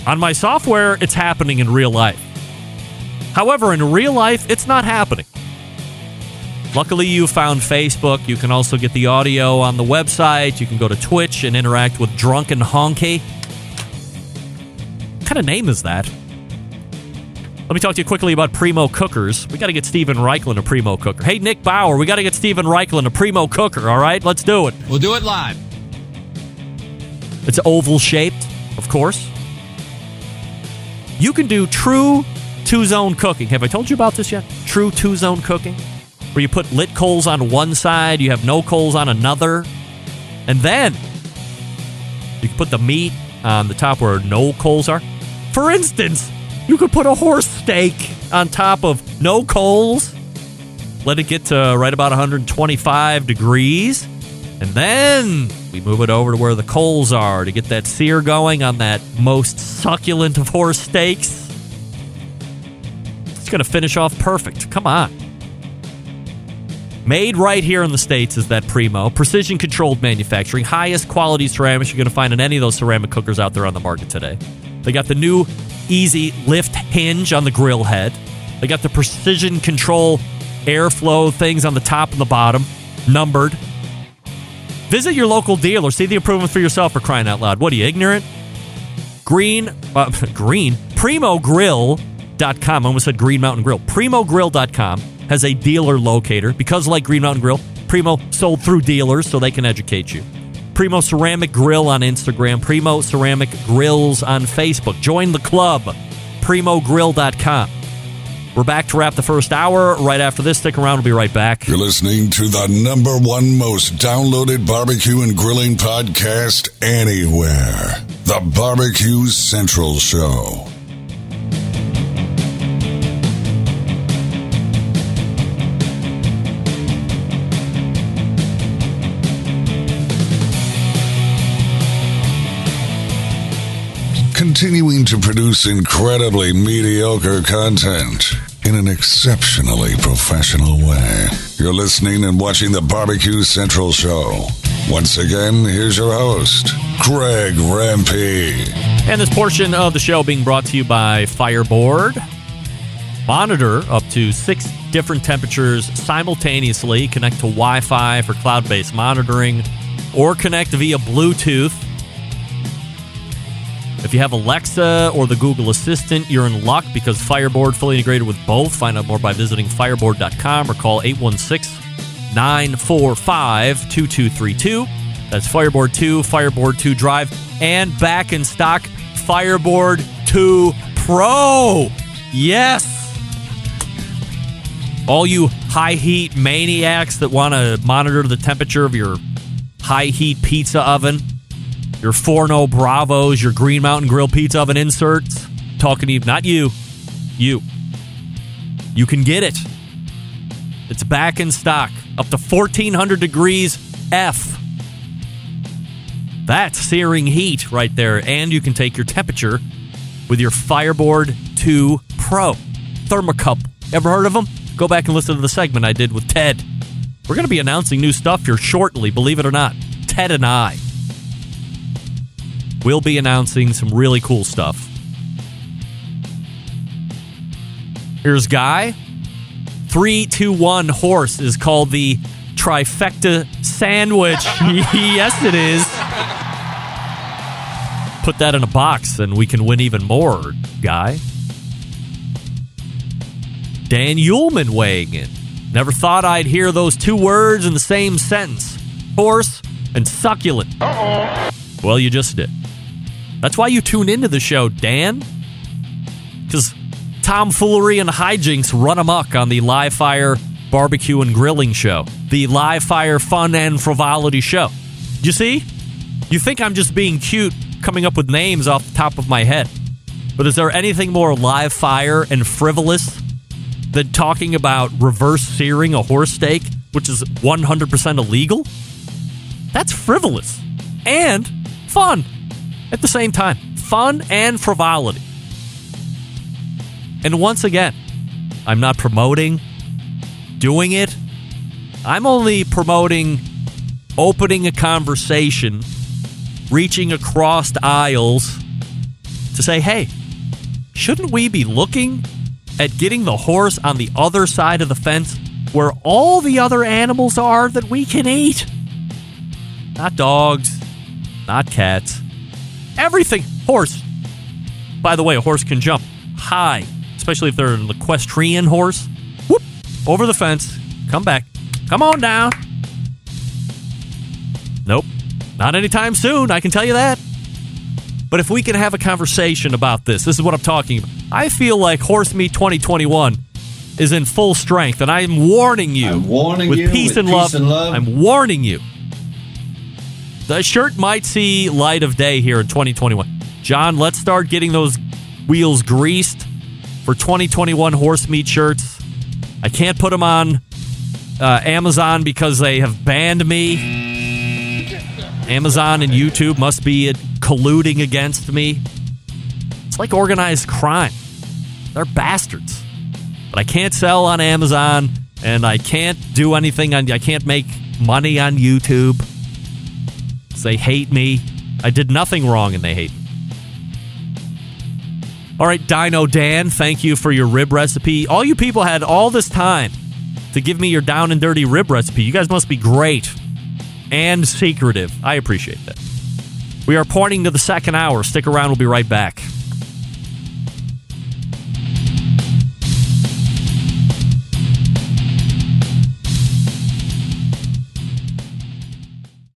On my software, it's happening in real life. However, in real life, it's not happening. Luckily, you found Facebook. You can also get the audio on the website. You can go to Twitch and interact with Drunken Honky. What kind of name is that? Let me talk to you quickly about Primo Cookers. We got to get Steven Raichlen a Primo Cooker. Hey, Nick Bauer, we got to get Steven Raichlen a Primo Cooker, all right? Let's do it. We'll do it live. It's oval shaped, of course. You can do true two zone cooking. Have I told you about this yet? True two zone cooking? Where you put lit coals on one side, you have no coals on another, and then you can put the meat on the top where no coals are. For instance, you could put a horse steak on top of no coals, let it get to right about 125 degrees, and then we move it over to where the coals are to get that sear going on that most succulent of horse steaks. It's going to finish off perfect. Come on. Made right here in the States is that Primo. Precision controlled manufacturing. Highest quality ceramics you're going to find in any of those ceramic cookers out there on the market today. They got the new easy lift hinge on the grill head. They got the precision control airflow things on the top and the bottom, numbered. Visit your local dealer. See the improvement for yourself for crying out loud. What are you, ignorant? Green, uh, [laughs] green, primogrill.com. I almost said Green Mountain Grill. Primogrill.com has a dealer locator because, like Green Mountain Grill, Primo sold through dealers so they can educate you. Primo Ceramic Grill on Instagram, Primo Ceramic Grills on Facebook. Join the club, primogrill.com. We're back to wrap the first hour. Right after this, stick around. We'll be right back. You're listening to the number one most downloaded barbecue and grilling podcast anywhere The Barbecue Central Show. Continuing to produce incredibly mediocre content in an exceptionally professional way. You're listening and watching the Barbecue Central Show. Once again, here's your host, Greg Rempe. And this portion of the show being brought to you by Fireboard. Monitor up to six different temperatures simultaneously. Connect to Wi Fi for cloud based monitoring or connect via Bluetooth. If you have Alexa or the Google Assistant, you're in luck because Fireboard fully integrated with both. Find out more by visiting fireboard.com or call 816 945 2232. That's Fireboard 2, Fireboard 2 Drive, and back in stock, Fireboard 2 Pro. Yes! All you high heat maniacs that want to monitor the temperature of your high heat pizza oven, your Forno Bravos, your Green Mountain Grill pizza oven inserts. Talking to you, not you, you. You can get it. It's back in stock, up to 1400 degrees F. That's searing heat right there. And you can take your temperature with your Fireboard 2 Pro. Thermocup. Ever heard of them? Go back and listen to the segment I did with Ted. We're going to be announcing new stuff here shortly, believe it or not. Ted and I we'll be announcing some really cool stuff. Here's Guy. 321 Horse is called the trifecta sandwich. [laughs] yes, it is. Put that in a box and we can win even more, Guy. Dan Uhlman weighing in. Never thought I'd hear those two words in the same sentence horse and succulent. Uh-oh. Well, you just did. That's why you tune into the show, Dan. Because tomfoolery and hijinks run amok on the Live Fire Barbecue and Grilling Show, the Live Fire Fun and Frivolity Show. You see? You think I'm just being cute coming up with names off the top of my head. But is there anything more live fire and frivolous than talking about reverse searing a horse steak, which is 100% illegal? That's frivolous and fun at the same time. Fun and frivolity. And once again, I'm not promoting doing it. I'm only promoting opening a conversation, reaching across aisles to say, hey, shouldn't we be looking at getting the horse on the other side of the fence where all the other animals are that we can eat? Not dogs, not cats, everything. Horse. By the way, a horse can jump high, especially if they're an equestrian horse. Whoop, over the fence, come back, come on down. Nope, not anytime soon, I can tell you that. But if we can have a conversation about this, this is what I'm talking about. I feel like Horse Meat 2021 is in full strength, and I'm warning you. I'm warning with you peace, with and, peace love, and love. I'm warning you. The shirt might see light of day here in 2021. John, let's start getting those wheels greased for 2021 horse meat shirts. I can't put them on uh, Amazon because they have banned me. Amazon and YouTube must be colluding against me. It's like organized crime. They're bastards. But I can't sell on Amazon and I can't do anything on I can't make money on YouTube. They hate me. I did nothing wrong and they hate me. All right, Dino Dan, thank you for your rib recipe. All you people had all this time to give me your down and dirty rib recipe. You guys must be great. and secretive. I appreciate that. We are pointing to the second hour. Stick around. We'll be right back.